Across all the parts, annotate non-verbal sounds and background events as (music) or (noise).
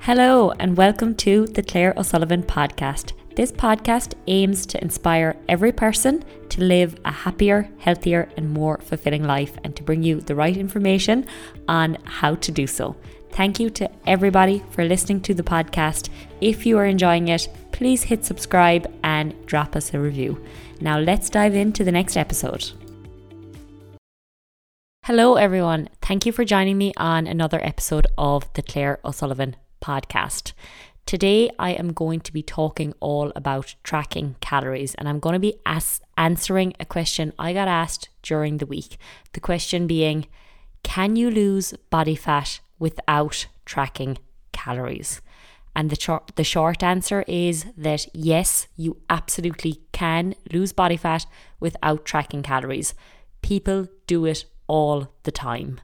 Hello, and welcome to the Claire O'Sullivan podcast. This podcast aims to inspire every person to live a happier, healthier, and more fulfilling life and to bring you the right information on how to do so. Thank you to everybody for listening to the podcast. If you are enjoying it, please hit subscribe and drop us a review. Now, let's dive into the next episode. Hello, everyone. Thank you for joining me on another episode of the Claire O'Sullivan podcast. Today, I am going to be talking all about tracking calories, and I'm going to be as- answering a question I got asked during the week. The question being, can you lose body fat without tracking calories? And the, ch- the short answer is that yes, you absolutely can lose body fat without tracking calories. People do it all the time.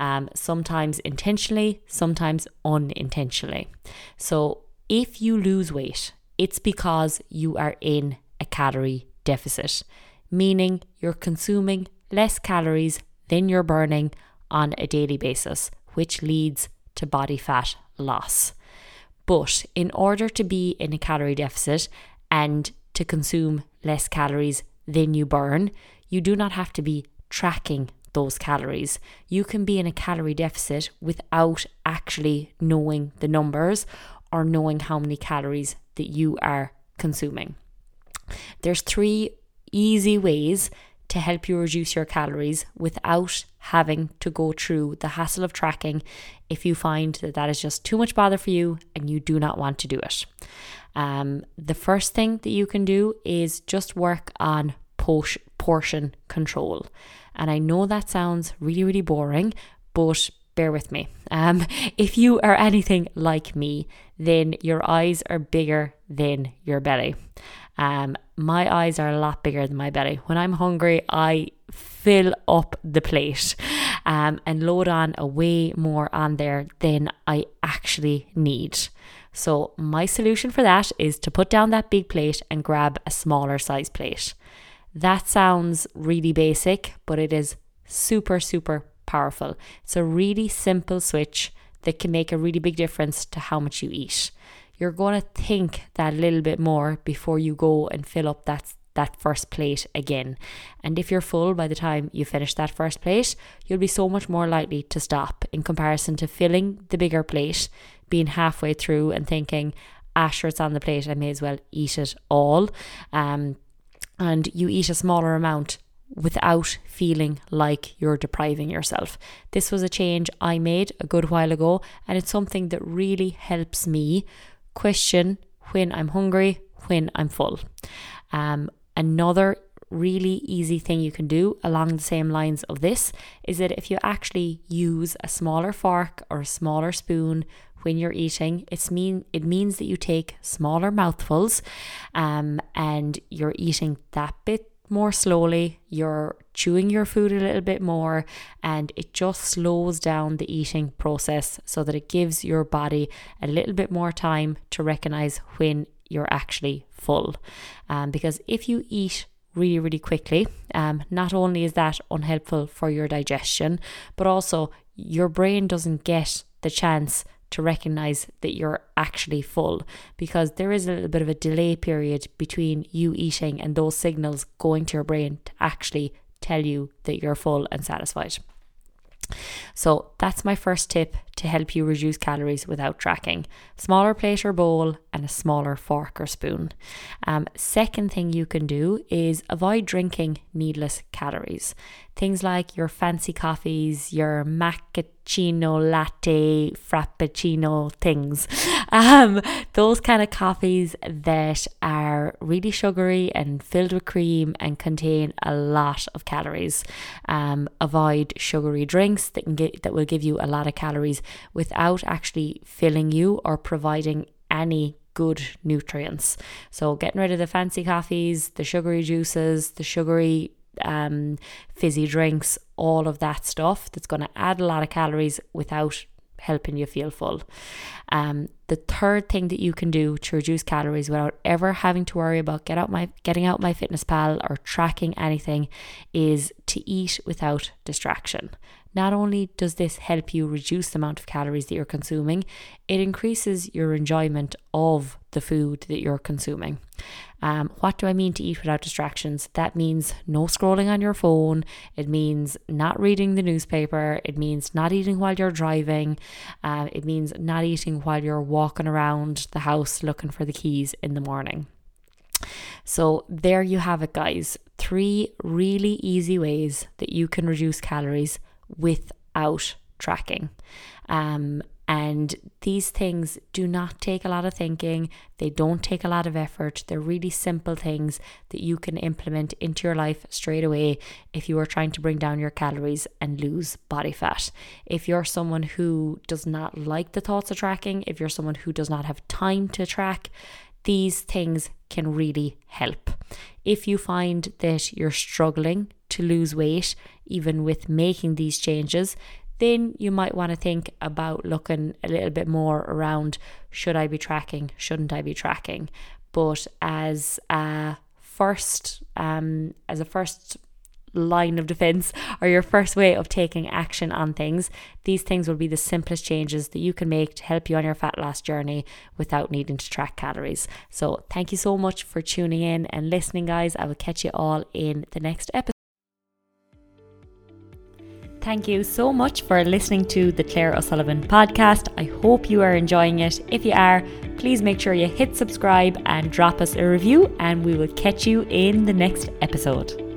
Um, sometimes intentionally, sometimes unintentionally. So if you lose weight, it's because you are in a calorie deficit, meaning you're consuming less calories than you're burning on a daily basis, which leads to body fat loss. But in order to be in a calorie deficit and to consume less calories than you burn, you do not have to be tracking those calories. You can be in a calorie deficit without actually knowing the numbers or knowing how many calories that you are consuming. There's three easy ways to help you reduce your calories without having to go through the hassle of tracking if you find that that is just too much bother for you and you do not want to do it. Um, the first thing that you can do is just work on portion control. And I know that sounds really, really boring, but bear with me. Um, (laughs) if you are anything like me, then your eyes are bigger than your belly. Um, my eyes are a lot bigger than my belly. When I'm hungry, I fill up the plate um, and load on a way more on there than I actually need. So, my solution for that is to put down that big plate and grab a smaller size plate. That sounds really basic, but it is super, super powerful. It's a really simple switch that can make a really big difference to how much you eat. You're going to think that a little bit more before you go and fill up that that first plate again. And if you're full by the time you finish that first plate, you'll be so much more likely to stop in comparison to filling the bigger plate, being halfway through and thinking, ah, sure, it's on the plate, I may as well eat it all. Um, and you eat a smaller amount without feeling like you're depriving yourself. This was a change I made a good while ago, and it's something that really helps me question when I'm hungry, when I'm full. Um, another really easy thing you can do along the same lines of this is that if you actually use a smaller fork or a smaller spoon when you're eating. It's mean it means that you take smaller mouthfuls, um, and you're eating that bit more slowly. You're chewing your food a little bit more, and it just slows down the eating process so that it gives your body a little bit more time to recognize when you're actually full. Um, because if you eat really, really quickly. Um, not only is that unhelpful for your digestion, but also your brain doesn't get the chance to recognize that you're actually full because there is a little bit of a delay period between you eating and those signals going to your brain to actually tell you that you're full and satisfied. So that's my first tip to help you reduce calories without tracking. Smaller plate or bowl and a smaller fork or spoon. Um, second thing you can do is avoid drinking needless calories. Things like your fancy coffees, your macchiato latte, frappuccino things. (laughs) Um, those kind of coffees that are really sugary and filled with cream and contain a lot of calories. Um, avoid sugary drinks that can get, that will give you a lot of calories without actually filling you or providing any good nutrients. So, getting rid of the fancy coffees, the sugary juices, the sugary um, fizzy drinks, all of that stuff that's going to add a lot of calories without helping you feel full. Um, the third thing that you can do to reduce calories without ever having to worry about get out my getting out my fitness pal or tracking anything is to eat without distraction. Not only does this help you reduce the amount of calories that you're consuming, it increases your enjoyment of the food that you're consuming. Um, what do I mean to eat without distractions? That means no scrolling on your phone. It means not reading the newspaper. It means not eating while you're driving. Uh, it means not eating while you're walking around the house looking for the keys in the morning. So, there you have it, guys. Three really easy ways that you can reduce calories without tracking. Um, and these things do not take a lot of thinking, they don't take a lot of effort. They're really simple things that you can implement into your life straight away if you are trying to bring down your calories and lose body fat. If you're someone who does not like the thoughts of tracking, if you're someone who does not have time to track, these things can really help. If you find that you're struggling to lose weight, even with making these changes, then you might want to think about looking a little bit more around should I be tracking, shouldn't I be tracking? But as a first, um, as a first line of defense or your first way of taking action on things, these things will be the simplest changes that you can make to help you on your fat loss journey without needing to track calories. So, thank you so much for tuning in and listening, guys. I will catch you all in the next episode. Thank you so much for listening to the Claire O'Sullivan podcast. I hope you are enjoying it. If you are, please make sure you hit subscribe and drop us a review, and we will catch you in the next episode.